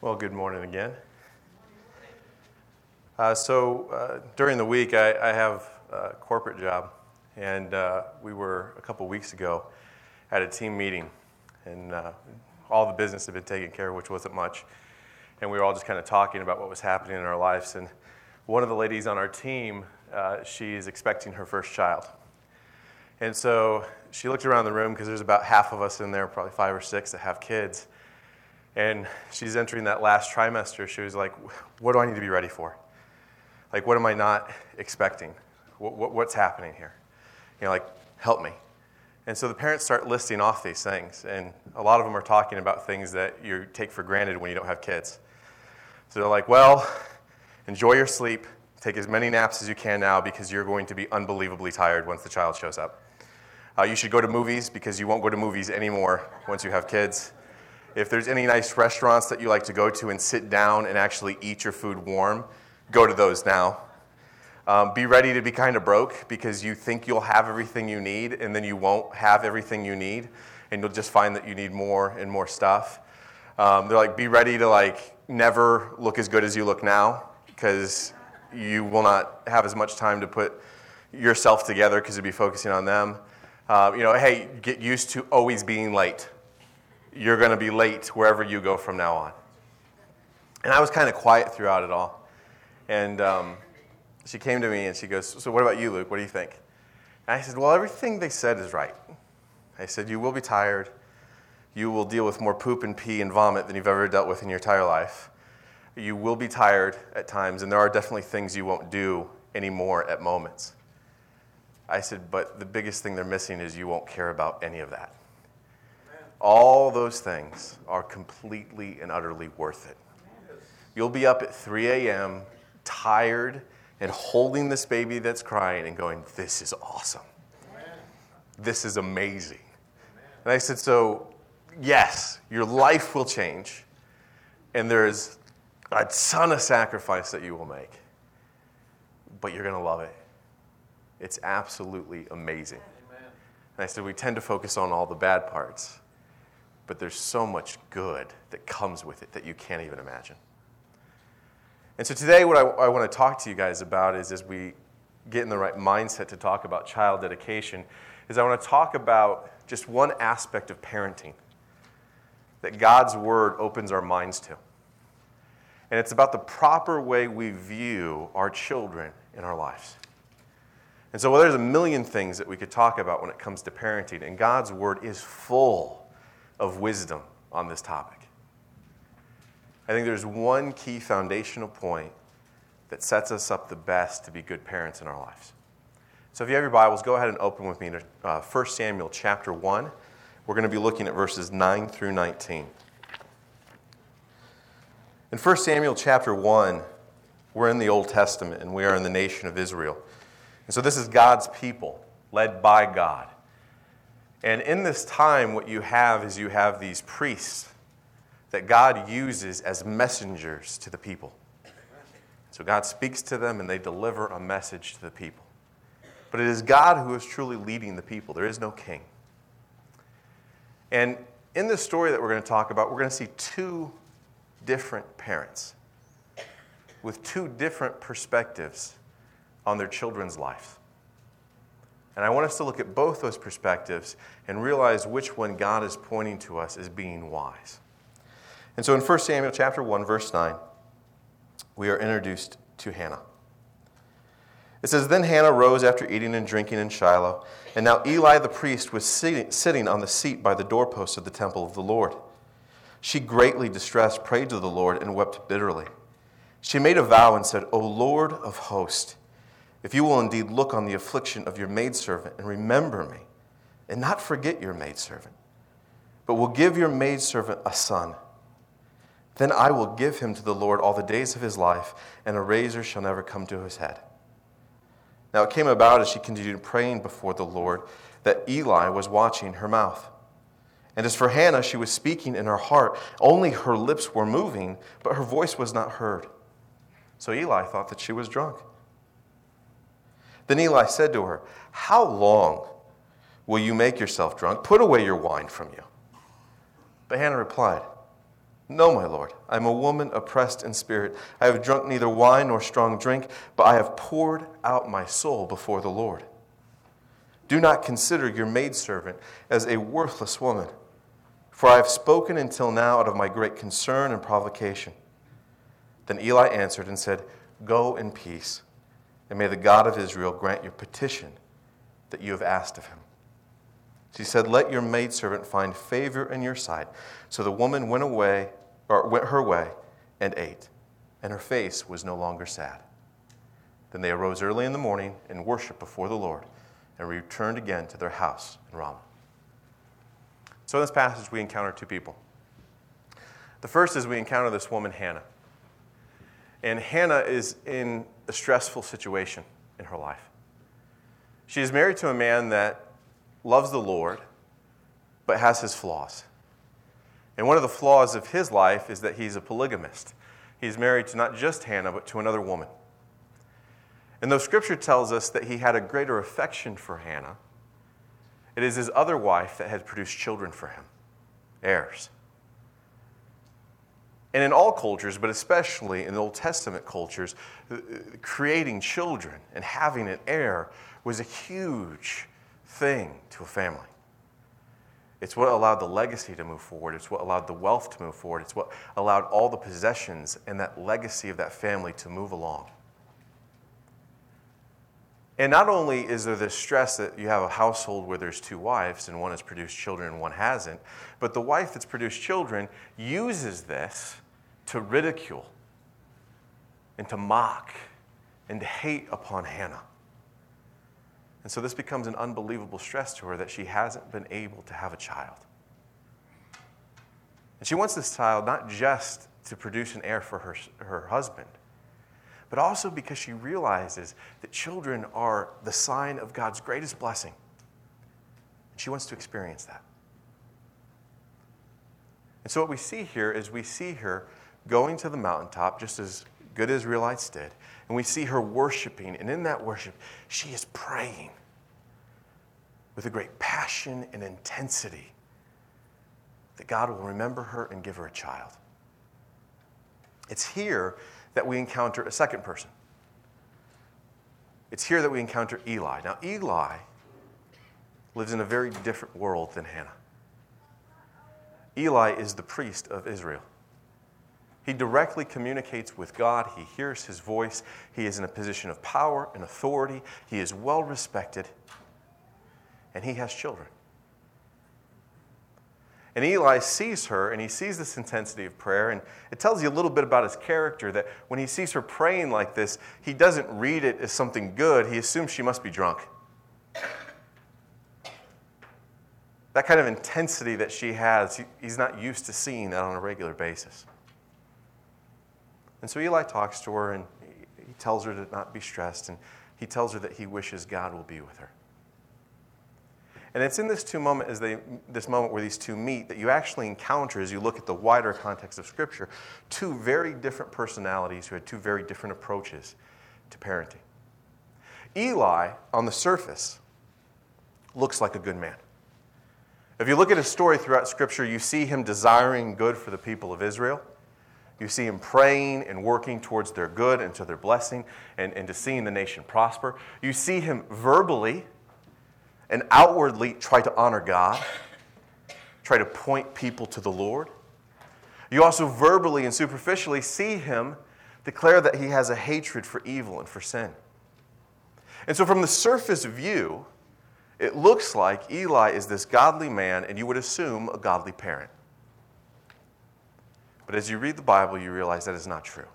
Well, good morning again. Uh, so, uh, during the week, I, I, have a corporate job, and uh, we were a couple weeks ago at a team meeting, and uh, all the business had been taken care of, which wasn't much. And we were all just kind of talking about what was happening in our lives. And one of the ladies on our team, uh, she is expecting her first child. And so she looked around the room because there's about half of us in there, probably five or six, that have kids. And she's entering that last trimester. She was like, What do I need to be ready for? Like, what am I not expecting? What, what, what's happening here? You know, like, help me. And so the parents start listing off these things. And a lot of them are talking about things that you take for granted when you don't have kids. So they're like, Well, enjoy your sleep. Take as many naps as you can now because you're going to be unbelievably tired once the child shows up. Uh, you should go to movies because you won't go to movies anymore once you have kids. If there's any nice restaurants that you like to go to and sit down and actually eat your food warm, go to those now. Um, be ready to be kind of broke because you think you'll have everything you need and then you won't have everything you need and you'll just find that you need more and more stuff. Um, they're like, be ready to like never look as good as you look now because you will not have as much time to put yourself together because you'll be focusing on them. Uh, you know, hey, get used to always being late you're going to be late wherever you go from now on. And I was kind of quiet throughout it all. And um, she came to me and she goes, So, what about you, Luke? What do you think? And I said, Well, everything they said is right. I said, You will be tired. You will deal with more poop and pee and vomit than you've ever dealt with in your entire life. You will be tired at times, and there are definitely things you won't do anymore at moments. I said, But the biggest thing they're missing is you won't care about any of that. All those things are completely and utterly worth it. You'll be up at 3 a.m., tired, and holding this baby that's crying and going, This is awesome. This is amazing. And I said, So, yes, your life will change, and there's a ton of sacrifice that you will make, but you're going to love it. It's absolutely amazing. And I said, We tend to focus on all the bad parts but there's so much good that comes with it that you can't even imagine. And so today, what I, I want to talk to you guys about is as we get in the right mindset to talk about child dedication, is I want to talk about just one aspect of parenting that God's Word opens our minds to. And it's about the proper way we view our children in our lives. And so, well, there's a million things that we could talk about when it comes to parenting, and God's Word is full of wisdom on this topic. I think there's one key foundational point that sets us up the best to be good parents in our lives. So if you have your Bibles, go ahead and open with me to uh, 1 Samuel chapter 1. We're going to be looking at verses 9 through 19. In 1 Samuel chapter 1, we're in the Old Testament and we are in the nation of Israel. And so this is God's people, led by God. And in this time, what you have is you have these priests that God uses as messengers to the people. So God speaks to them and they deliver a message to the people. But it is God who is truly leading the people, there is no king. And in this story that we're going to talk about, we're going to see two different parents with two different perspectives on their children's life. And I want us to look at both those perspectives and realize which one God is pointing to us as being wise. And so in 1 Samuel chapter 1 verse 9, we are introduced to Hannah. It says, Then Hannah rose after eating and drinking in Shiloh, and now Eli the priest was sitting on the seat by the doorpost of the temple of the Lord. She greatly distressed, prayed to the Lord, and wept bitterly. She made a vow and said, O Lord of hosts, if you will indeed look on the affliction of your maidservant and remember me, and not forget your maidservant, but will give your maidservant a son, then I will give him to the Lord all the days of his life, and a razor shall never come to his head. Now it came about as she continued praying before the Lord that Eli was watching her mouth. And as for Hannah, she was speaking in her heart. Only her lips were moving, but her voice was not heard. So Eli thought that she was drunk. Then Eli said to her, How long will you make yourself drunk? Put away your wine from you. But Hannah replied, No, my Lord, I am a woman oppressed in spirit. I have drunk neither wine nor strong drink, but I have poured out my soul before the Lord. Do not consider your maidservant as a worthless woman, for I have spoken until now out of my great concern and provocation. Then Eli answered and said, Go in peace, and may the God of Israel grant your petition that you have asked of him. She said, Let your maidservant find favor in your sight. So the woman went away, or went her way, and ate, and her face was no longer sad. Then they arose early in the morning and worshiped before the Lord, and returned again to their house in Ramah. So in this passage, we encounter two people. The first is we encounter this woman, Hannah. And Hannah is in a stressful situation in her life. She is married to a man that loves the Lord, but has his flaws. And one of the flaws of his life is that he's a polygamist. He's married to not just Hannah, but to another woman. And though scripture tells us that he had a greater affection for Hannah, it is his other wife that had produced children for him, heirs. And in all cultures, but especially in the Old Testament cultures, uh, creating children and having an heir was a huge thing to a family. It's what allowed the legacy to move forward. It's what allowed the wealth to move forward. It's what allowed all the possessions and that legacy of that family to move along. And not only is there this stress that you have a household where there's two wives and one has produced children and one hasn't, but the wife that's produced children uses this to ridicule and to mock and to hate upon Hannah. And so this becomes an unbelievable stress to her that she hasn't been able to have a child. And she wants this child not just to produce an heir for her, her husband, but also because she realizes that children are the sign of God's greatest blessing. And she wants to experience that. And so, what we see here is we see her going to the mountaintop, just as good Israelites did, and we see her worshiping. And in that worship, she is praying with a great passion and intensity that God will remember her and give her a child. It's here that we encounter a second person. It's here that we encounter Eli. Now, Eli lives in a very different world than Hannah. Eli is the priest of Israel. He directly communicates with God. He hears his voice. He is in a position of power and authority. He is well respected. And he has children. And Eli sees her and he sees this intensity of prayer. And it tells you a little bit about his character that when he sees her praying like this, he doesn't read it as something good. He assumes she must be drunk. That kind of intensity that she has, he's not used to seeing that on a regular basis. And so Eli talks to her and he tells her to not be stressed and he tells her that he wishes God will be with her. And it's in this two moment as they this moment where these two meet that you actually encounter as you look at the wider context of scripture two very different personalities who had two very different approaches to parenting. Eli on the surface looks like a good man. If you look at his story throughout scripture, you see him desiring good for the people of Israel. You see him praying and working towards their good and to their blessing and, and to seeing the nation prosper. You see him verbally and outwardly try to honor God, try to point people to the Lord. You also verbally and superficially see him declare that he has a hatred for evil and for sin. And so, from the surface view, it looks like Eli is this godly man, and you would assume a godly parent. But as you read the Bible, you realize that is not true.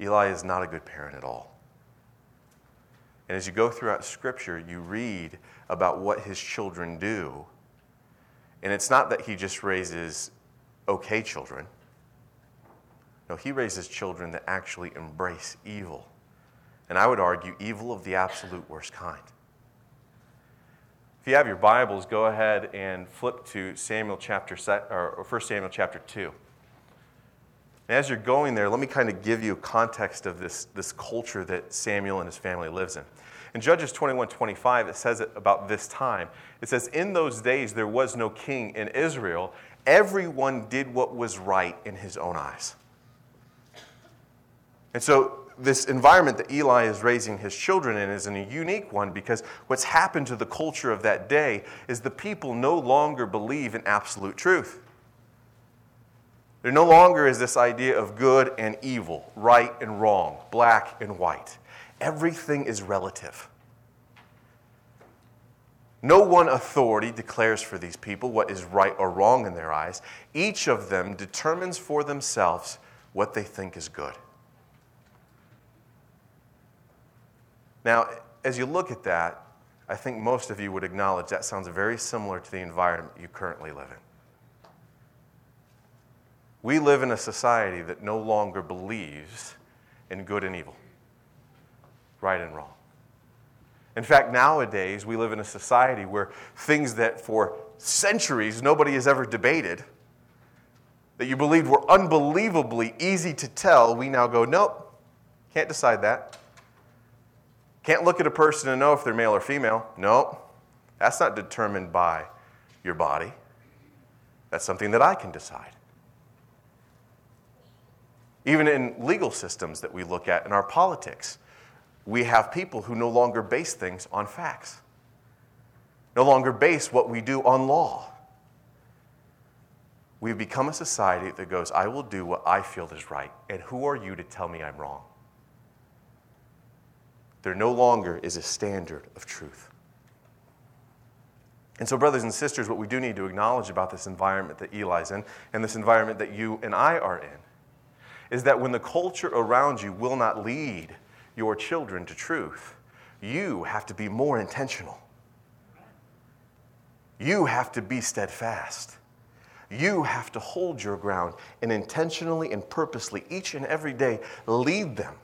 Eli is not a good parent at all. And as you go throughout Scripture, you read about what his children do. And it's not that he just raises okay children. No, he raises children that actually embrace evil. And I would argue evil of the absolute worst kind. If you have your Bibles, go ahead and flip to Samuel chapter or 1 Samuel chapter 2. And as you're going there, let me kind of give you context of this, this culture that Samuel and his family lives in. In Judges 21 25, it says it about this time. It says, In those days there was no king in Israel, everyone did what was right in his own eyes. And so, this environment that Eli is raising his children in is a unique one because what's happened to the culture of that day is the people no longer believe in absolute truth. There no longer is this idea of good and evil, right and wrong, black and white. Everything is relative. No one authority declares for these people what is right or wrong in their eyes. Each of them determines for themselves what they think is good. Now, as you look at that, I think most of you would acknowledge that sounds very similar to the environment you currently live in. We live in a society that no longer believes in good and evil, right and wrong. In fact, nowadays, we live in a society where things that for centuries nobody has ever debated, that you believed were unbelievably easy to tell, we now go, nope, can't decide that. Can't look at a person and know if they're male or female. Nope, that's not determined by your body. That's something that I can decide. Even in legal systems that we look at in our politics, we have people who no longer base things on facts, no longer base what we do on law. We've become a society that goes, I will do what I feel is right, and who are you to tell me I'm wrong? There no longer is a standard of truth. And so, brothers and sisters, what we do need to acknowledge about this environment that Eli's in, and this environment that you and I are in, is that when the culture around you will not lead your children to truth, you have to be more intentional. You have to be steadfast. You have to hold your ground and intentionally and purposely, each and every day, lead them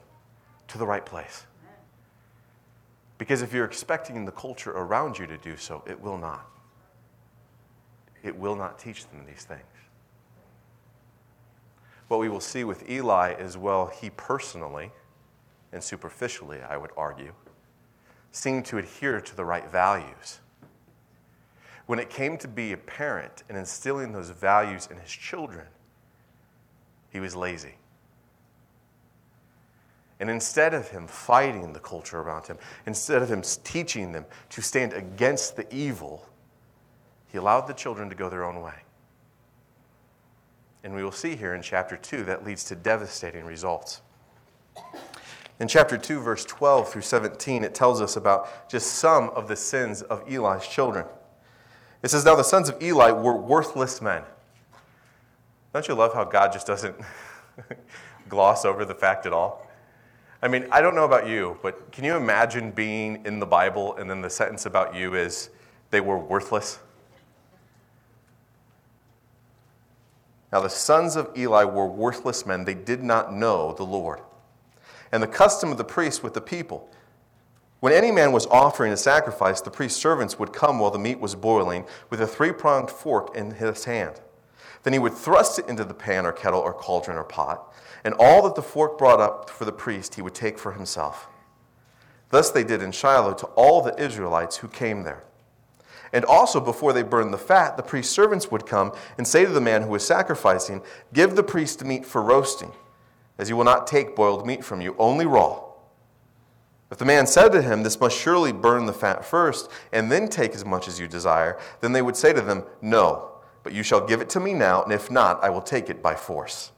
to the right place. Because if you're expecting the culture around you to do so, it will not. It will not teach them these things what we will see with Eli is well, he personally, and superficially, I would argue, seemed to adhere to the right values. When it came to be a parent and instilling those values in his children, he was lazy. And instead of him fighting the culture around him, instead of him teaching them to stand against the evil, he allowed the children to go their own way. And we will see here in chapter 2 that leads to devastating results. In chapter 2, verse 12 through 17, it tells us about just some of the sins of Eli's children. It says, Now the sons of Eli were worthless men. Don't you love how God just doesn't gloss over the fact at all? I mean, I don't know about you, but can you imagine being in the Bible and then the sentence about you is they were worthless? Now the sons of Eli were worthless men. They did not know the Lord. And the custom of the priests with the people when any man was offering a sacrifice, the priest's servants would come while the meat was boiling with a three pronged fork in his hand. Then he would thrust it into the pan or kettle or cauldron or pot, and all that the fork brought up for the priest he would take for himself. Thus they did in Shiloh to all the Israelites who came there. And also, before they burned the fat, the priest's servants would come and say to the man who was sacrificing, Give the priest meat for roasting, as he will not take boiled meat from you, only raw. If the man said to him, This must surely burn the fat first, and then take as much as you desire, then they would say to them, No, but you shall give it to me now, and if not, I will take it by force.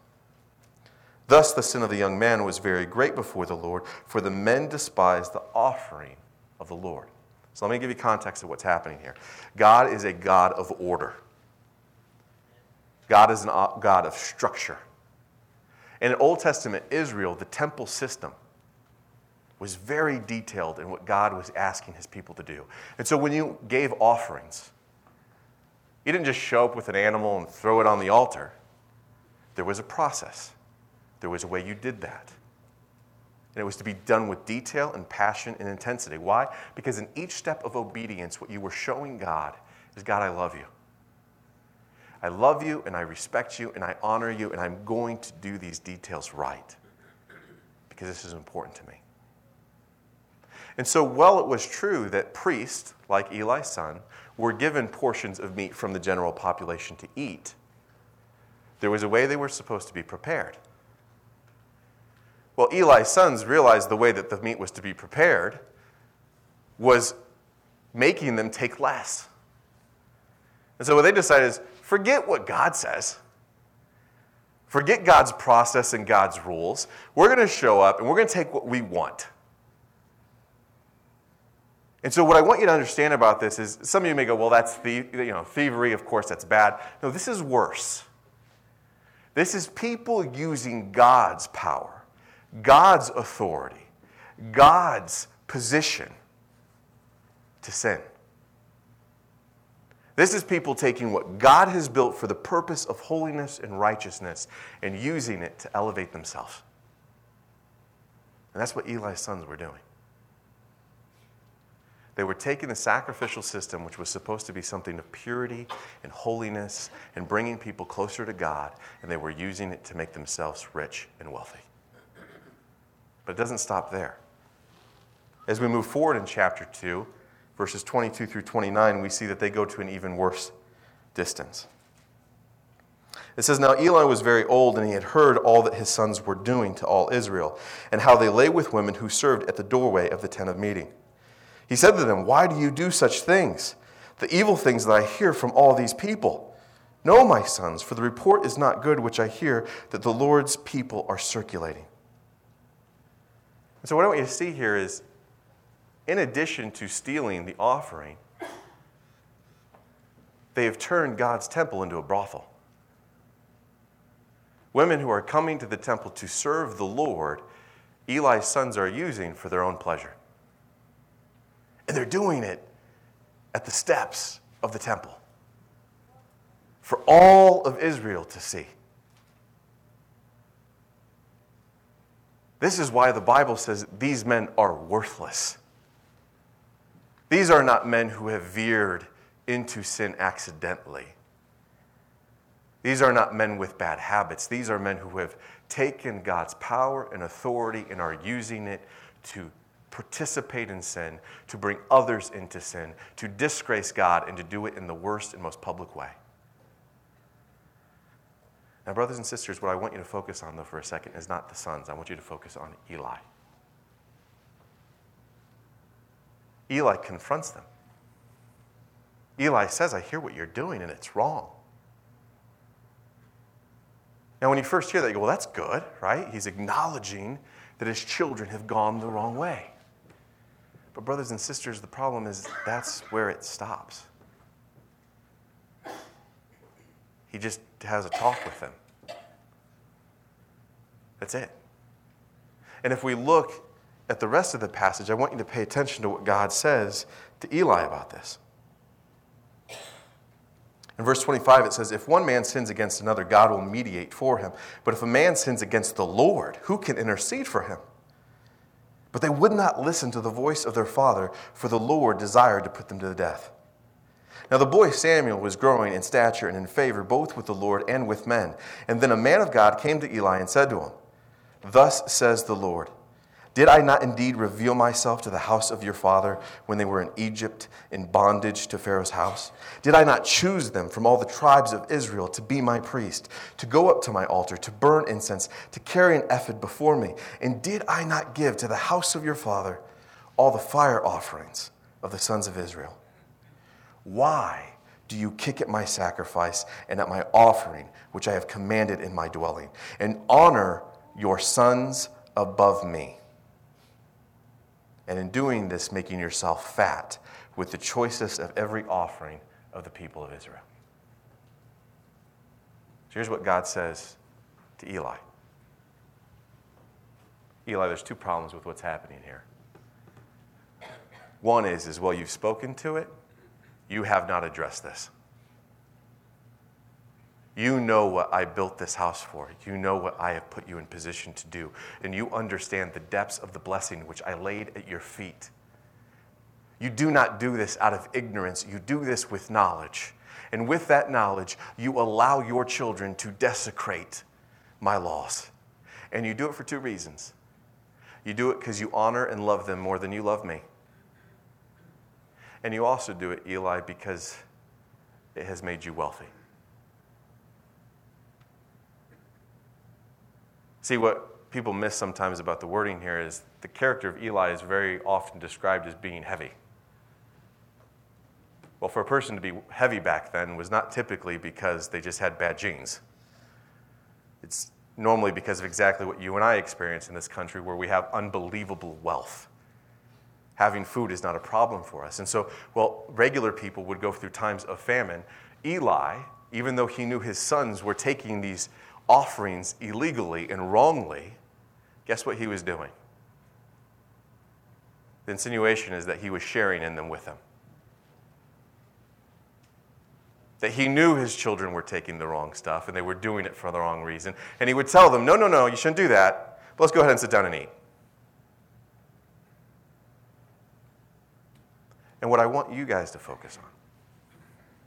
Thus the sin of the young man was very great before the Lord, for the men despised the offering of the Lord. So let me give you context of what's happening here. God is a God of order, God is a uh, God of structure. In the Old Testament Israel, the temple system was very detailed in what God was asking his people to do. And so when you gave offerings, you didn't just show up with an animal and throw it on the altar. There was a process, there was a way you did that. And it was to be done with detail and passion and intensity. Why? Because in each step of obedience, what you were showing God is God, I love you. I love you and I respect you and I honor you and I'm going to do these details right because this is important to me. And so, while it was true that priests, like Eli's son, were given portions of meat from the general population to eat, There was a way they were supposed to be prepared. Well, Eli's sons realized the way that the meat was to be prepared was making them take less. And so what they decided is forget what God says. Forget God's process and God's rules. We're going to show up and we're going to take what we want. And so, what I want you to understand about this is some of you may go, well, that's the, you know, thievery, of course, that's bad. No, this is worse. This is people using God's power, God's authority, God's position to sin. This is people taking what God has built for the purpose of holiness and righteousness and using it to elevate themselves. And that's what Eli's sons were doing. They were taking the sacrificial system, which was supposed to be something of purity and holiness and bringing people closer to God, and they were using it to make themselves rich and wealthy. But it doesn't stop there. As we move forward in chapter 2, verses 22 through 29, we see that they go to an even worse distance. It says, Now Eli was very old, and he had heard all that his sons were doing to all Israel, and how they lay with women who served at the doorway of the tent of meeting. He said to them, Why do you do such things? The evil things that I hear from all these people. No, my sons, for the report is not good which I hear that the Lord's people are circulating. And so, what I want you to see here is in addition to stealing the offering, they have turned God's temple into a brothel. Women who are coming to the temple to serve the Lord, Eli's sons are using for their own pleasure. And they're doing it at the steps of the temple for all of Israel to see. This is why the Bible says these men are worthless. These are not men who have veered into sin accidentally. These are not men with bad habits. These are men who have taken God's power and authority and are using it to participate in sin, to bring others into sin, to disgrace God, and to do it in the worst and most public way. Now, brothers and sisters, what I want you to focus on, though, for a second, is not the sons. I want you to focus on Eli. Eli confronts them. Eli says, I hear what you're doing, and it's wrong. Now, when you first hear that, you go, well, that's good, right? He's acknowledging that his children have gone the wrong way. But, brothers and sisters, the problem is that's where it stops. He just has a talk with them. That's it. And if we look at the rest of the passage, I want you to pay attention to what God says to Eli about this. In verse 25, it says, If one man sins against another, God will mediate for him. But if a man sins against the Lord, who can intercede for him? But they would not listen to the voice of their father, for the Lord desired to put them to death. Now the boy Samuel was growing in stature and in favor both with the Lord and with men. And then a man of God came to Eli and said to him, Thus says the Lord, did I not indeed reveal myself to the house of your father when they were in Egypt in bondage to Pharaoh's house? Did I not choose them from all the tribes of Israel to be my priest, to go up to my altar, to burn incense, to carry an ephod before me? And did I not give to the house of your father all the fire offerings of the sons of Israel? Why do you kick at my sacrifice and at my offering, which I have commanded in my dwelling, and honor your sons above me? and in doing this, making yourself fat with the choicest of every offering of the people of Israel. So here's what God says to Eli Eli, there's two problems with what's happening here. One is, is well, you've spoken to it, you have not addressed this. You know what I built this house for. You know what I have put you in position to do. And you understand the depths of the blessing which I laid at your feet. You do not do this out of ignorance, you do this with knowledge. And with that knowledge, you allow your children to desecrate my laws. And you do it for two reasons. You do it because you honor and love them more than you love me. And you also do it, Eli, because it has made you wealthy. See, what people miss sometimes about the wording here is the character of Eli is very often described as being heavy. Well, for a person to be heavy back then was not typically because they just had bad genes. It's normally because of exactly what you and I experience in this country, where we have unbelievable wealth. Having food is not a problem for us. And so, well, regular people would go through times of famine. Eli, even though he knew his sons were taking these offerings illegally and wrongly, guess what he was doing? The insinuation is that he was sharing in them with them. that he knew his children were taking the wrong stuff and they were doing it for the wrong reason. And he would tell them, no, no, no, you shouldn't do that. But let's go ahead and sit down and eat. And what I want you guys to focus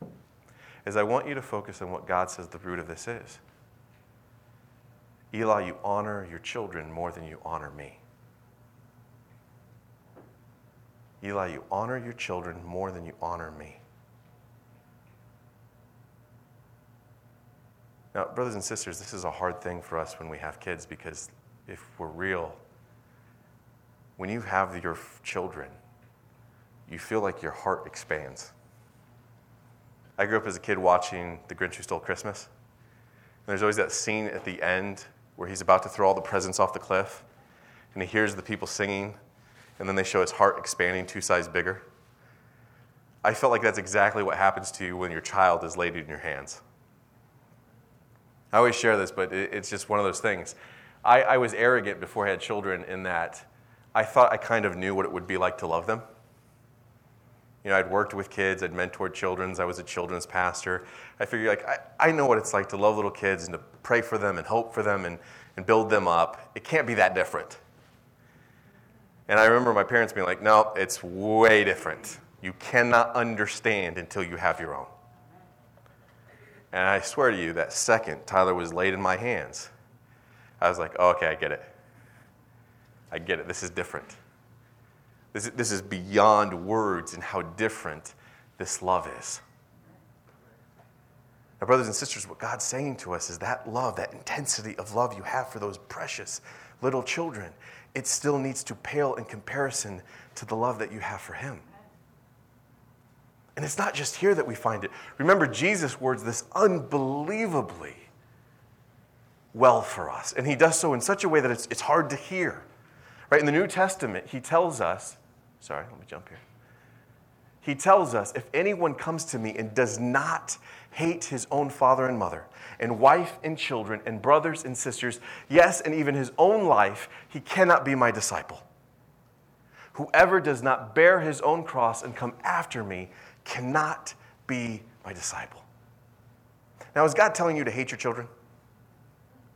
on is I want you to focus on what God says the root of this is. Eli, you honor your children more than you honor me. Eli, you honor your children more than you honor me. Now, brothers and sisters, this is a hard thing for us when we have kids because if we're real, when you have your children, you feel like your heart expands. I grew up as a kid watching The Grinch Who Stole Christmas. And there's always that scene at the end where he's about to throw all the presents off the cliff, and he hears the people singing, and then they show his heart expanding two sizes bigger. I felt like that's exactly what happens to you when your child is laid in your hands. I always share this, but it's just one of those things. I, I, was arrogant before I had children in that I thought I kind of knew what it would be like to love them. You know, I'd worked with kids, I'd mentored children's, I was a children's pastor. I figured, like, I, I know what it's like to love little kids and to pray for them and hope for them and, and build them up. It can't be that different. And I remember my parents being like, no, it's way different. You cannot understand until you have your own. And I swear to you, that second Tyler was laid in my hands, I was like, oh, okay, I get it. I get it. This is different. This is, this is beyond words and how different this love is. Now, brothers and sisters, what God's saying to us is that love, that intensity of love you have for those precious little children, it still needs to pale in comparison to the love that you have for Him. And it's not just here that we find it. Remember, Jesus words this unbelievably well for us. And he does so in such a way that it's, it's hard to hear. Right? In the New Testament, he tells us, sorry, let me jump here. He tells us, if anyone comes to me and does not hate his own father and mother, and wife and children, and brothers and sisters, yes, and even his own life, he cannot be my disciple. Whoever does not bear his own cross and come after me cannot be my disciple. Now, is God telling you to hate your children?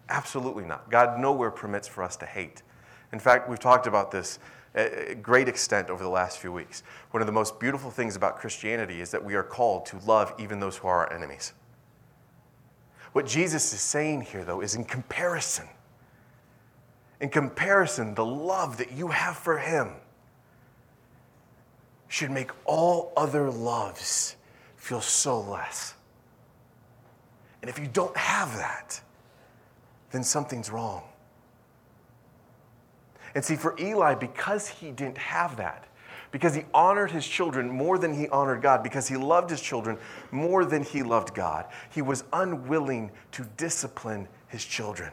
Absolutely not. God nowhere permits for us to hate. In fact, we've talked about this great extent over the last few weeks. One of the most beautiful things about Christianity is that we are called to love even those who are our enemies. What Jesus is saying here, though, is in comparison, in comparison, the love that you have for Him should make all other loves feel so less. And if you don't have that, then something's wrong. And see, for Eli, because he didn't have that, because he honored his children more than he honored God, because he loved his children more than he loved God, he was unwilling to discipline his children.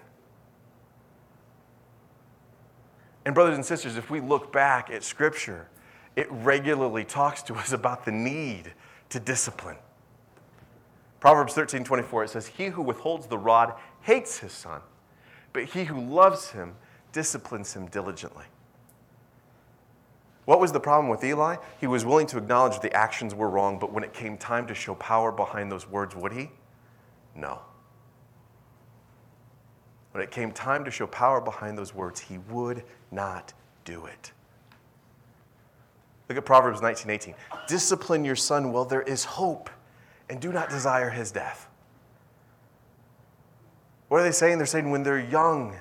And, brothers and sisters, if we look back at Scripture, it regularly talks to us about the need to discipline. Proverbs 13 24, it says, He who withholds the rod hates his son, but he who loves him disciplines him diligently. What was the problem with Eli? He was willing to acknowledge the actions were wrong, but when it came time to show power behind those words, would he? No. When it came time to show power behind those words, he would not do it. Look at Proverbs 19:18. Discipline your son while there is hope, and do not desire his death. What are they saying? They're saying when they're young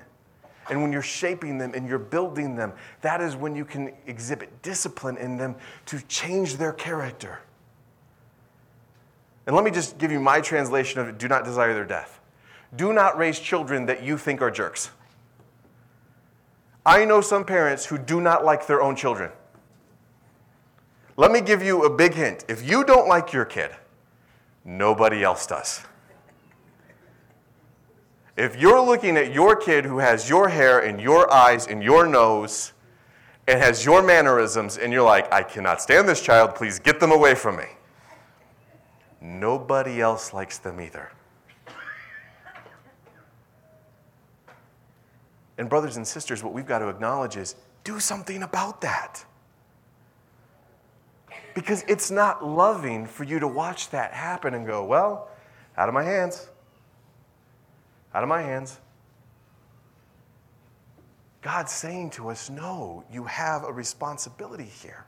and when you're shaping them and you're building them, that is when you can exhibit discipline in them to change their character. And let me just give you my translation of it do not desire their death. Do not raise children that you think are jerks. I know some parents who do not like their own children. Let me give you a big hint. If you don't like your kid, nobody else does. If you're looking at your kid who has your hair and your eyes and your nose and has your mannerisms, and you're like, I cannot stand this child, please get them away from me. Nobody else likes them either. And, brothers and sisters, what we've got to acknowledge is do something about that. Because it's not loving for you to watch that happen and go, well, out of my hands. Out of my hands. God's saying to us, no, you have a responsibility here.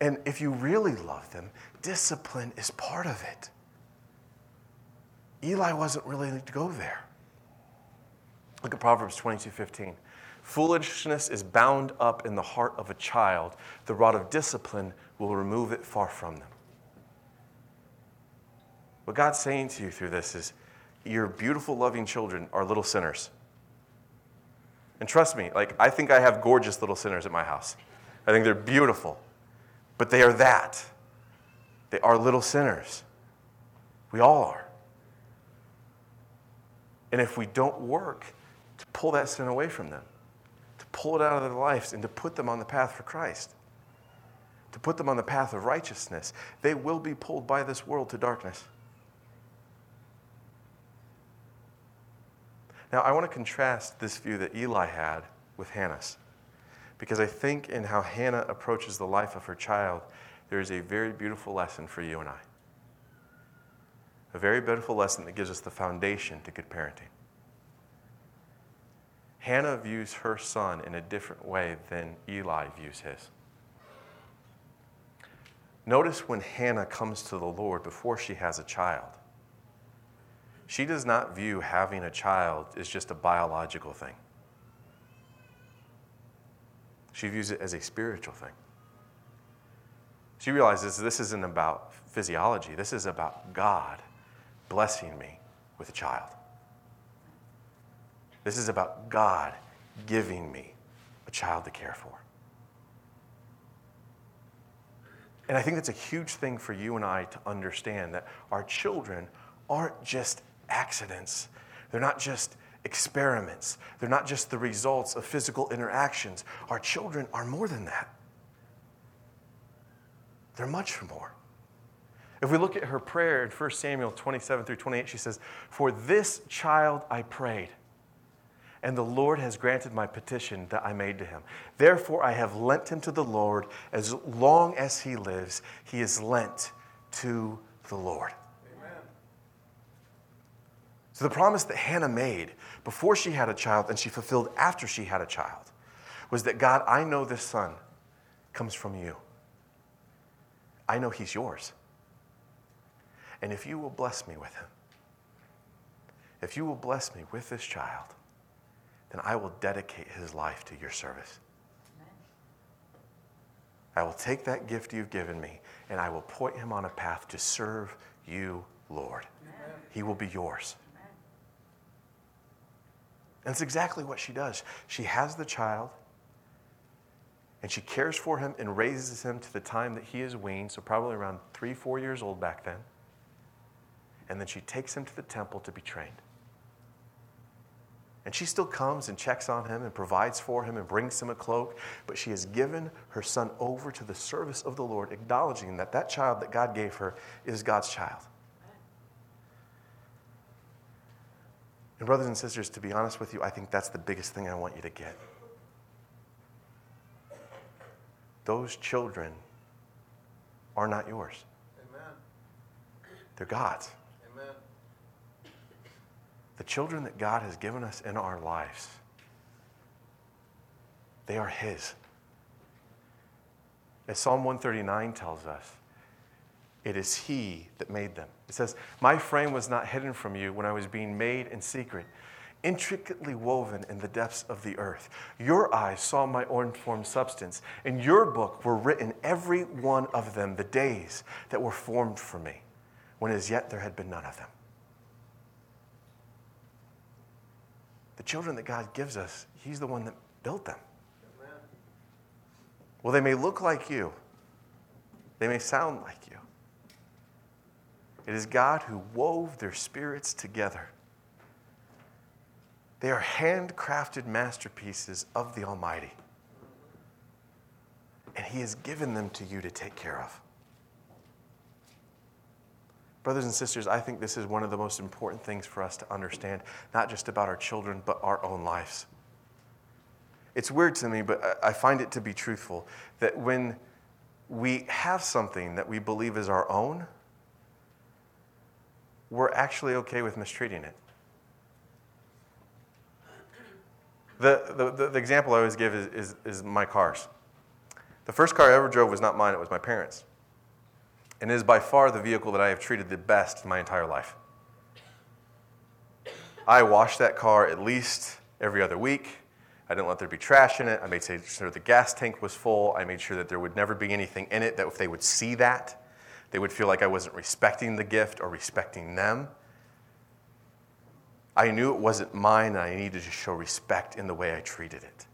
And if you really love them, discipline is part of it. Eli wasn't willing to go there. Look at Proverbs 22 15. Foolishness is bound up in the heart of a child. The rod of discipline will remove it far from them. What God's saying to you through this is your beautiful, loving children are little sinners. And trust me, like I think I have gorgeous little sinners at my house. I think they're beautiful. But they are that. They are little sinners. We all are. And if we don't work to pull that sin away from them, to pull it out of their lives, and to put them on the path for Christ, to put them on the path of righteousness, they will be pulled by this world to darkness. Now, I want to contrast this view that Eli had with Hannah's, because I think in how Hannah approaches the life of her child, there is a very beautiful lesson for you and I. A very beautiful lesson that gives us the foundation to good parenting. Hannah views her son in a different way than Eli views his. Notice when Hannah comes to the Lord before she has a child, she does not view having a child as just a biological thing. She views it as a spiritual thing. She realizes this isn't about physiology, this is about God blessing me with a child. This is about God giving me a child to care for. And I think that's a huge thing for you and I to understand that our children aren't just accidents, they're not just experiments, they're not just the results of physical interactions. Our children are more than that, they're much more. If we look at her prayer in 1 Samuel 27 through 28, she says, For this child I prayed and the Lord has granted my petition that I made to him. Therefore, I have lent him to the Lord. As long as he lives, he is lent to the Lord. So, the promise that Hannah made before she had a child and she fulfilled after she had a child was that God, I know this son comes from you. I know he's yours. And if you will bless me with him, if you will bless me with this child, then I will dedicate his life to your service. I will take that gift you've given me and I will point him on a path to serve you, Lord. Amen. He will be yours. And it's exactly what she does. She has the child and she cares for him and raises him to the time that he is weaned, so probably around three, four years old back then. And then she takes him to the temple to be trained. And she still comes and checks on him and provides for him and brings him a cloak. But she has given her son over to the service of the Lord, acknowledging that that child that God gave her is God's child. And, brothers and sisters, to be honest with you, I think that's the biggest thing I want you to get. Those children are not yours, Amen. they're God's Amen. the children that God has given us in our lives, they are His. As Psalm 139 tells us, it is He that made them. It says, My frame was not hidden from you when I was being made in secret, intricately woven in the depths of the earth. Your eyes saw my unformed substance. In your book were written every one of them, the days that were formed for me, when as yet there had been none of them. the children that God gives us, He's the one that built them. Well, they may look like you, they may sound like you. It is God who wove their spirits together. They are handcrafted masterpieces of the Almighty. And He has given them to you to take care of. Brothers and sisters, I think this is one of the most important things for us to understand, not just about our children, but our own lives. It's weird to me, but I find it to be truthful that when we have something that we believe is our own, we're actually okay with mistreating it. The, the, the, the example I always give is, is, is my cars. The first car I ever drove was not mine, it was my parents' and is by far the vehicle that I have treated the best in my entire life. I washed that car at least every other week. I didn't let there be trash in it. I made sure the gas tank was full. I made sure that there would never be anything in it that if they would see that, they would feel like I wasn't respecting the gift or respecting them. I knew it wasn't mine and I needed to show respect in the way I treated it.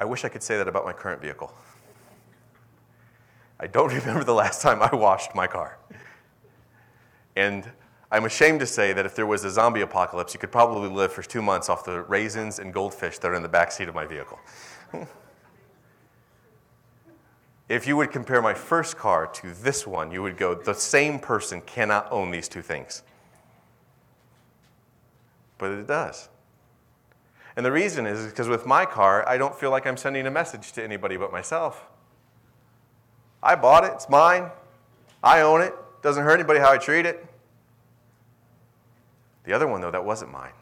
I wish I could say that about my current vehicle. I don't remember the last time I washed my car. And I'm ashamed to say that if there was a zombie apocalypse, you could probably live for two months off the raisins and goldfish that are in the back seat of my vehicle. if you would compare my first car to this one, you would go, the same person cannot own these two things. But it does. And the reason is because with my car, I don't feel like I'm sending a message to anybody but myself. I bought it, it's mine. I own it. Doesn't hurt anybody how I treat it. The other one, though, that wasn't mine.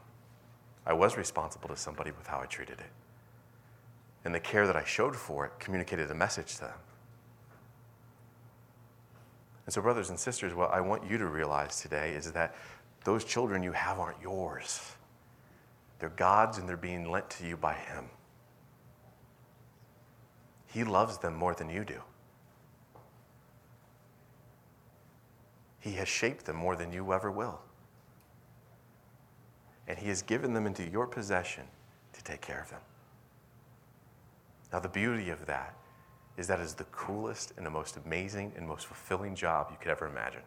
I was responsible to somebody with how I treated it. And the care that I showed for it communicated a message to them. And so, brothers and sisters, what I want you to realize today is that those children you have aren't yours. They're God's and they're being lent to you by Him. He loves them more than you do. He has shaped them more than you ever will. And He has given them into your possession to take care of them. Now, the beauty of that is that is the coolest and the most amazing and most fulfilling job you could ever imagine.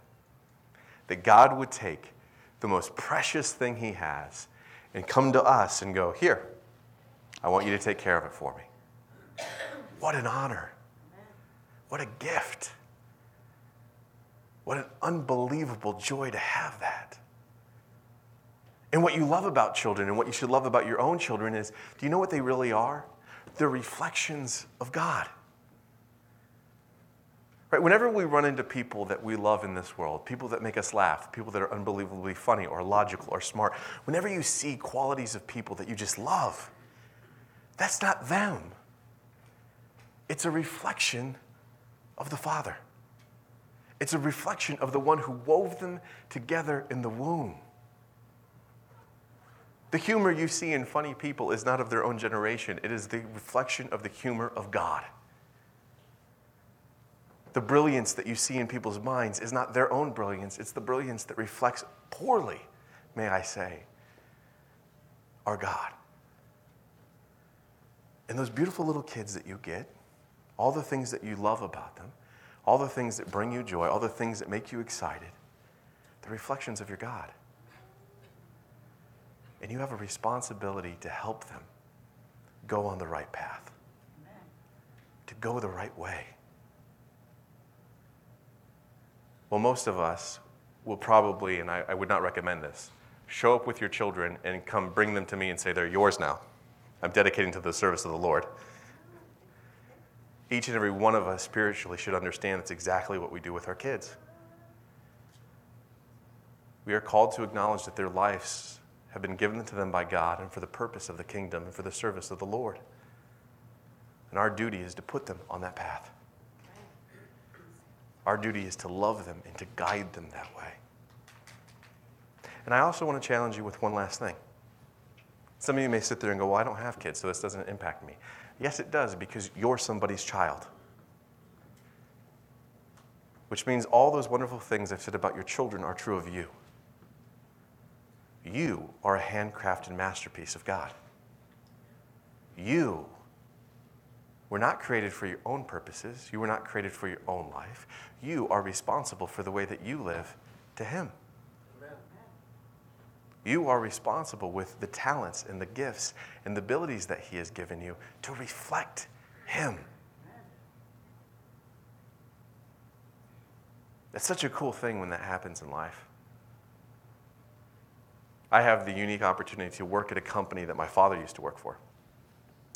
That God would take the most precious thing He has and come to us and go, Here, I want you to take care of it for me. What an honor. What a gift. What an unbelievable joy to have that. And what you love about children and what you should love about your own children is do you know what they really are? They're reflections of God. Right? Whenever we run into people that we love in this world, people that make us laugh, people that are unbelievably funny or logical or smart, whenever you see qualities of people that you just love, that's not them. It's a reflection of the Father. It's a reflection of the one who wove them together in the womb. The humor you see in funny people is not of their own generation, it is the reflection of the humor of God. The brilliance that you see in people's minds is not their own brilliance, it's the brilliance that reflects poorly, may I say, our God. And those beautiful little kids that you get, all the things that you love about them, all the things that bring you joy, all the things that make you excited, the reflections of your God. And you have a responsibility to help them go on the right path, Amen. to go the right way. Well, most of us will probably, and I, I, would not recommend this, show up with your children and come bring them to me and say, They're yours now. I'm dedicating to the service of the Lord each and every one of us spiritually should understand that's exactly what we do with our kids. We are called to acknowledge that their lives have been given to them by God and for the purpose of the kingdom and for the service of the Lord. And our duty is to put them on that path. Our duty is to love them and to guide them that way. And I also want to challenge you with one last thing. Some of you may sit there and go, Well, I don't have kids, so this doesn't impact me. Yes, it does, because you're somebody's child. Which means all those wonderful things I've said about your children are true of you. You are a handcrafted masterpiece of God. You were not created for your own purposes. You were not created for your own life. You are responsible for the way that you live to Him. Amen. You are responsible with the talents and the gifts and the abilities that He has given you to reflect Him. That's such a cool thing when that happens in life. I have the unique opportunity to work at a company that my father used to work for.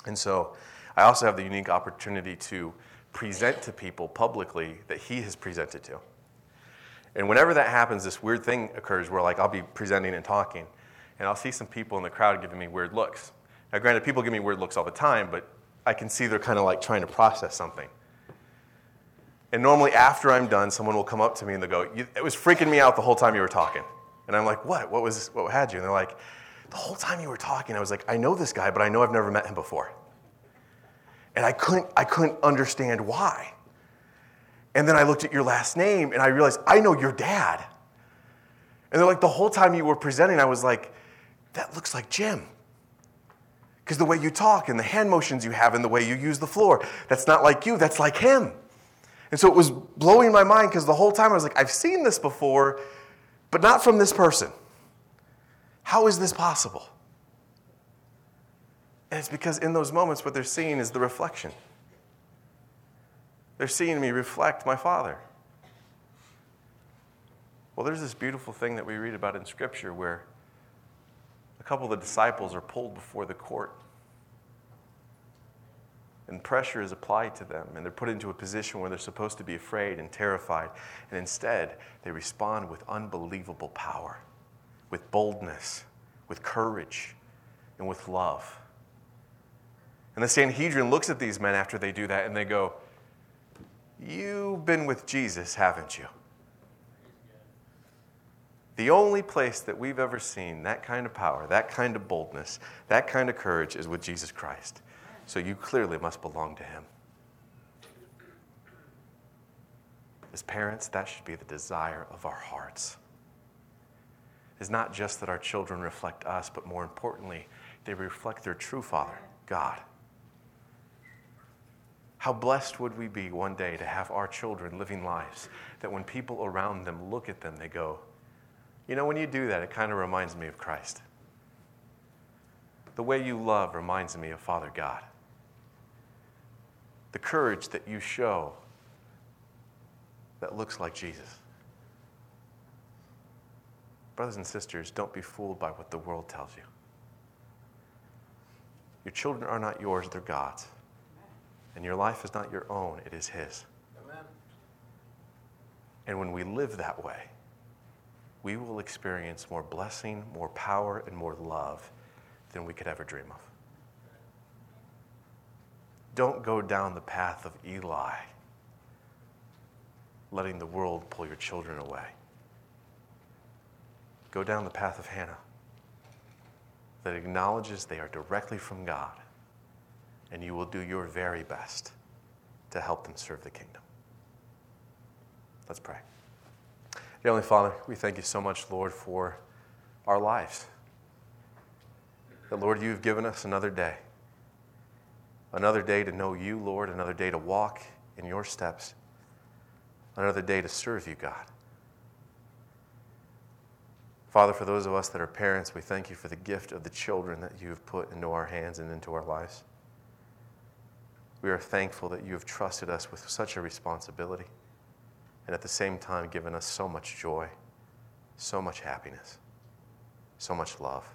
And so I also have the unique opportunity to present to people publicly that he has presented to. And whenever that happens, this weird thing occurs where, like, I'll be presenting and talking, and I'll see some people in the crowd giving me weird looks. Now, granted, people give me weird looks all the time, but I can see they're kind of like trying to process something. And normally, after I'm done, someone will come up to me and they'll go, It was freaking me out the whole time you were talking. And I'm like, What? What was what had you? And they're like, The whole time you were talking, I was like, I know this guy, but I know I've never met him before. And I couldn't, I couldn't understand why. And then I looked at your last name and I realized, I know your dad. And they're like, the whole time you were presenting, I was like, that looks like Jim. Because the way you talk and the hand motions you have and the way you use the floor, that's not like you, that's like him. And so it was blowing my mind because the whole time I was like, I've seen this before, but not from this person. How is this possible? And it's because in those moments, what they're seeing is the reflection. They're seeing me reflect my Father. Well, there's this beautiful thing that we read about in Scripture where a couple of the disciples are pulled before the court and pressure is applied to them, and they're put into a position where they're supposed to be afraid and terrified, and instead they respond with unbelievable power, with boldness, with courage, and with love. And the Sanhedrin looks at these men after they do that and they go, You've been with Jesus, haven't you? The only place that we've ever seen that kind of power, that kind of boldness, that kind of courage is with Jesus Christ. So you clearly must belong to Him. As parents, that should be the desire of our hearts. It's not just that our children reflect us, but more importantly, they reflect their true Father, God. How blessed would we be one day to have our children living lives that when people around them look at them, they go, you know, when you do that, it kind of reminds me of Christ. The way you love reminds me of Father God the courage that you show that looks like Jesus. Brothers and sisters, don't be fooled by what the world tells you. Your children are not yours, they're God's. And your life is not your own, it is His. Amen. And when we live that way, we will experience more blessing, more power, and more love than we could ever dream of. Don't go down the path of Eli, letting the world pull your children away. Go down the path of Hannah that acknowledges they are directly from God, and you will do your very best to help them serve the kingdom. Let's pray. Heavenly Father, we thank you so much, Lord, for our lives. That, Lord, you've given us another day Another day to know you, Lord. Another day to walk in your steps. Another day to serve you, God. Father, for those of us that are parents, we thank you for the gift of the children that you have put into our hands and into our lives. We are thankful that you have trusted us with such a responsibility and at the same time given us so much joy, so much happiness, so much love.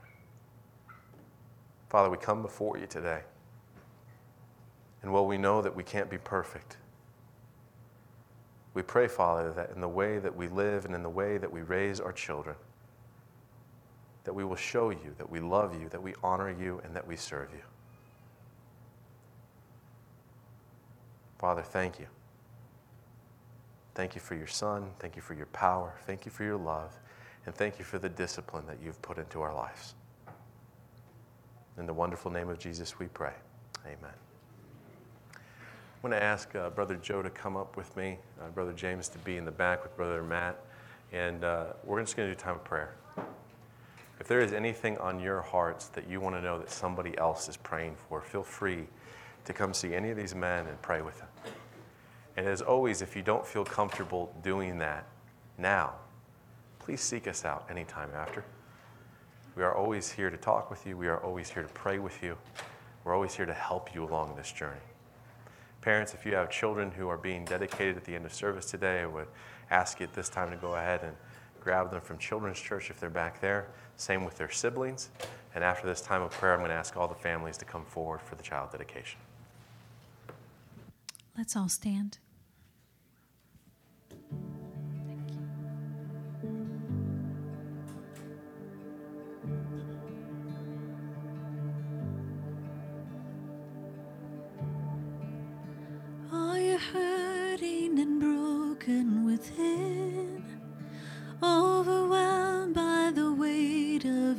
Father, we come before you today. And while we know that we can't be perfect, we pray, Father, that in the way that we live and in the way that we raise our children, that we will show you that we love you, that we honor you, and that we serve you. Father, thank you. Thank you for your Son. Thank you for your power. Thank you for your love. And thank you for the discipline that you've put into our lives. In the wonderful name of Jesus, we pray. Amen. I'm going to ask uh, Brother Joe to come up with me, uh, Brother James to be in the back with Brother Matt, and uh, we're just going to do time of prayer. If there is anything on your hearts that you want to know that somebody else is praying for, feel free to come see any of these men and pray with them. And as always, if you don't feel comfortable doing that now, please seek us out anytime after. We are always here to talk with you. We are always here to pray with you. We're always here to help you along this journey. Parents, if you have children who are being dedicated at the end of service today, I would ask you at this time to go ahead and grab them from Children's Church if they're back there. Same with their siblings. And after this time of prayer, I'm going to ask all the families to come forward for the child dedication. Let's all stand.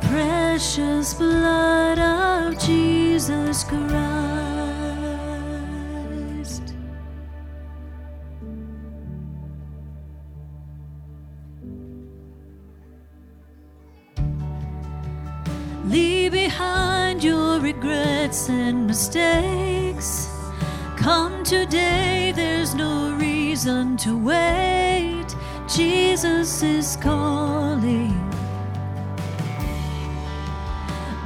Precious blood of Jesus Christ. Leave behind your regrets and mistakes. Come today, there's no reason to wait. Jesus is calling.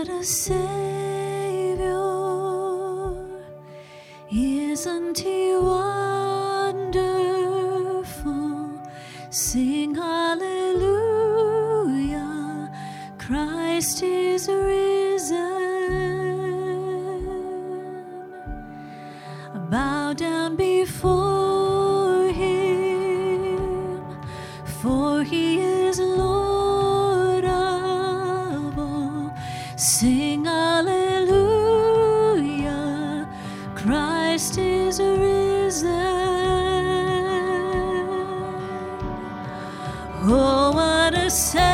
What a Savior! Isn't He wonderful? Sing hallelujah! Christ is risen. Bow down before Sing hallelujah, Christ is risen. Oh, what a Savior!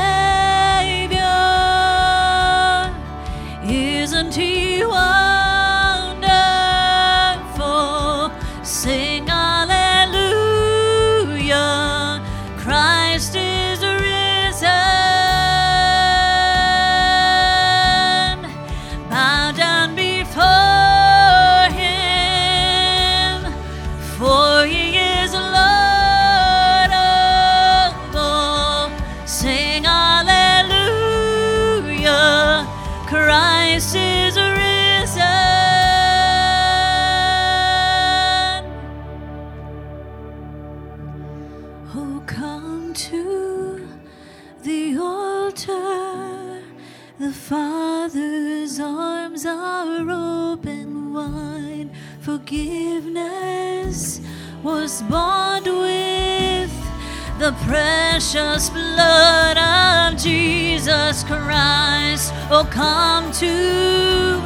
The precious blood of Jesus Christ. Oh, come to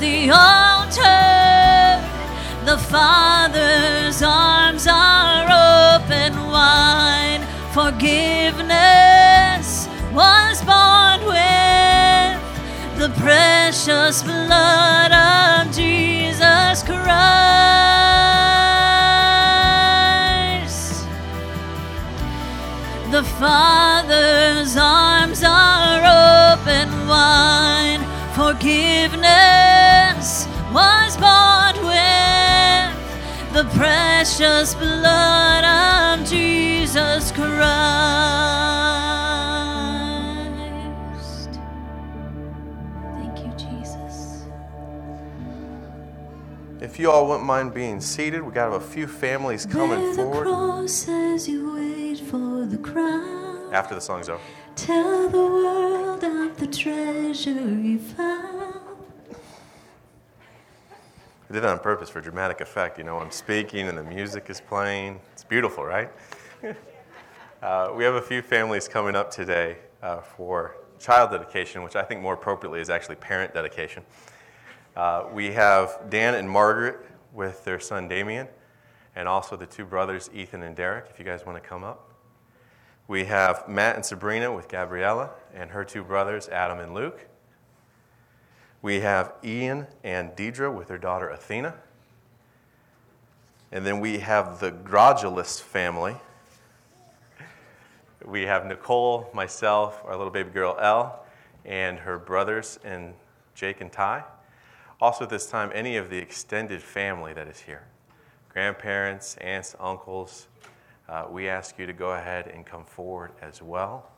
the altar. The Father's arms are open wide. Forgiveness was bought with the precious blood of Jesus Christ. The Father's arms are open wide. Forgiveness was bought with the precious blood of Jesus Christ. Thank you, Jesus. If you all wouldn't mind being seated, we got a few families coming forward cross as you wait for the after the song's over. Tell the world of the treasure you found. I did that on purpose for dramatic effect. You know, I'm speaking and the music is playing. It's beautiful, right? uh, we have a few families coming up today uh, for child dedication, which I think more appropriately is actually parent dedication. Uh, we have Dan and Margaret with their son Damien, and also the two brothers Ethan and Derek, if you guys want to come up. We have Matt and Sabrina with Gabriella and her two brothers Adam and Luke. We have Ian and Deidre with their daughter Athena. And then we have the Grodulus family. We have Nicole, myself, our little baby girl Elle, and her brothers and Jake and Ty. Also, at this time, any of the extended family that is here grandparents, aunts, uncles Uh, we ask you to go ahead and come forward as well.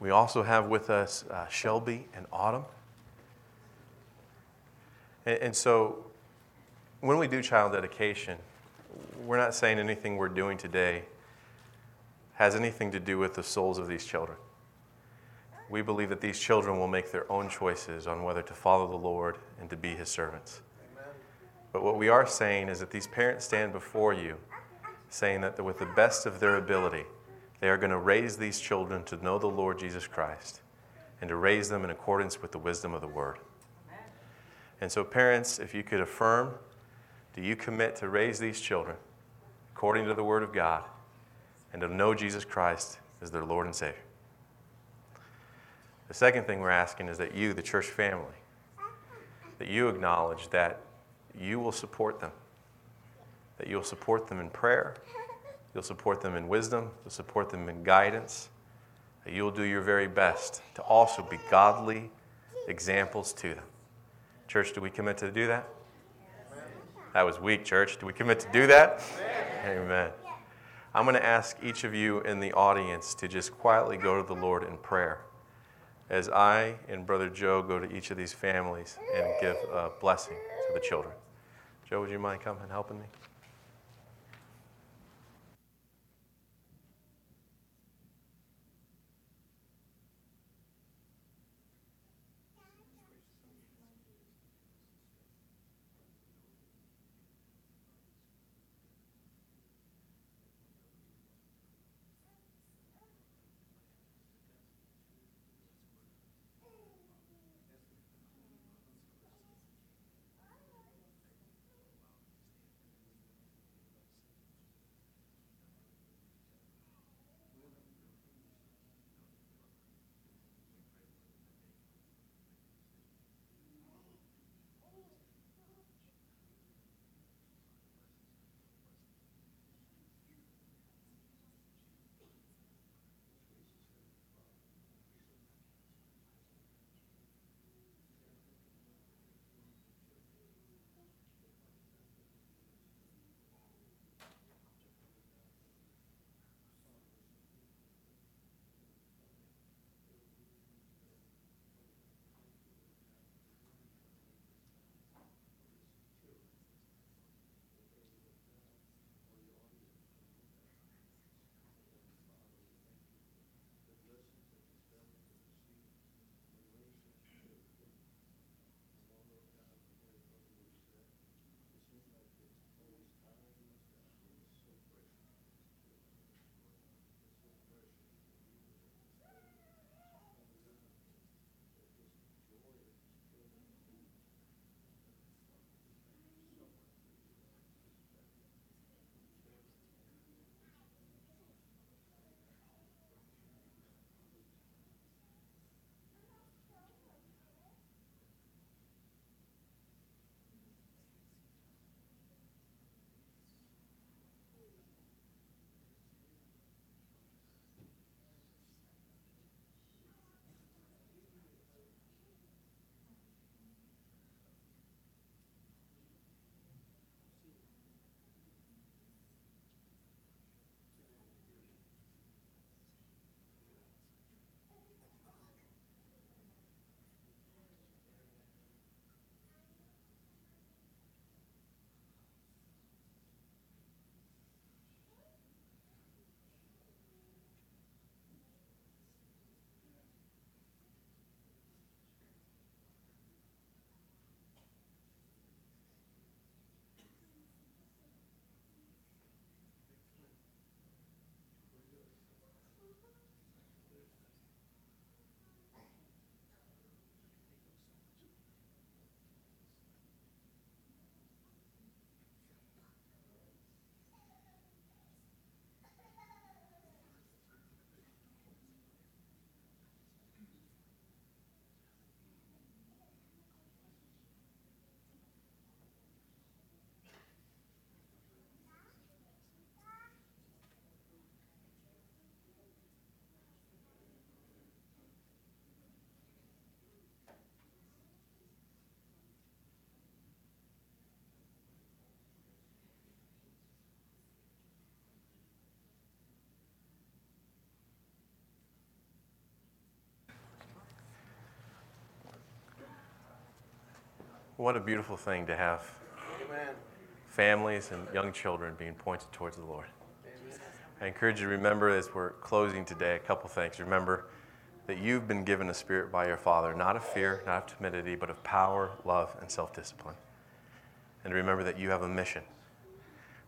We also have with us uh, Shelby and Autumn. And, and so, when we do child dedication, we're not saying anything we're doing today has anything to do with the souls of these children. We believe that these children will make their own choices on whether to follow the Lord and to be his servants. But what we are saying is that these parents stand before you saying that with the best of their ability, they are going to raise these children to know the Lord Jesus Christ and to raise them in accordance with the wisdom of the Word. And so, parents, if you could affirm, do you commit to raise these children according to the Word of God and to know Jesus Christ as their Lord and Savior? The second thing we're asking is that you, the church family, that you acknowledge that you will support them, that you'll support them in prayer, You'll support them in wisdom, you'll support them in guidance. You'll do your very best to also be godly examples to them. Church, do we commit to do that? That was weak, church. Do we commit to do that? Amen. Amen. I'm going to ask each of you in the audience to just quietly go to the Lord in prayer as I and Brother Joe go to each of these families and give a blessing to the children. Joe, would you mind coming and helping me? What a beautiful thing to have Amen. families and young children being pointed towards the Lord. I encourage you to remember as we're closing today a couple things. Remember that you've been given a spirit by your Father, not of fear, not of timidity, but of power, love, and self discipline. And remember that you have a mission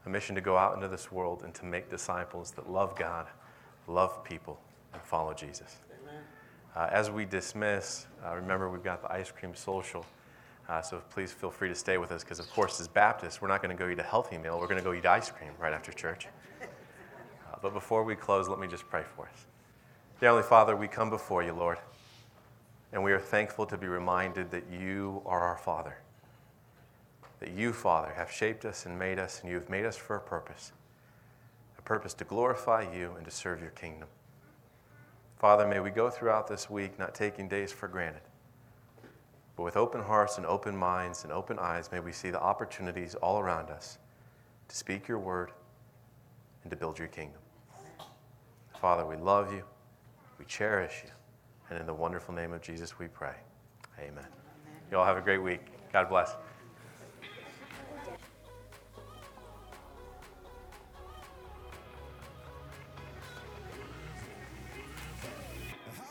a mission to go out into this world and to make disciples that love God, love people, and follow Jesus. Amen. Uh, as we dismiss, uh, remember we've got the ice cream social. Uh, so please feel free to stay with us because, of course, as Baptists, we're not going to go eat a healthy meal. We're going to go eat ice cream right after church. Uh, but before we close, let me just pray for us. Dear Heavenly Father, we come before you, Lord, and we are thankful to be reminded that you are our Father. That you, Father, have shaped us and made us, and you have made us for a purpose a purpose to glorify you and to serve your kingdom. Father, may we go throughout this week not taking days for granted, but with open hearts and open minds and open eyes, may we see the opportunities all around us to speak your word and to build your kingdom. Father, we love you, we cherish you, and in the wonderful name of Jesus we pray. Amen. You all have a great week. God bless.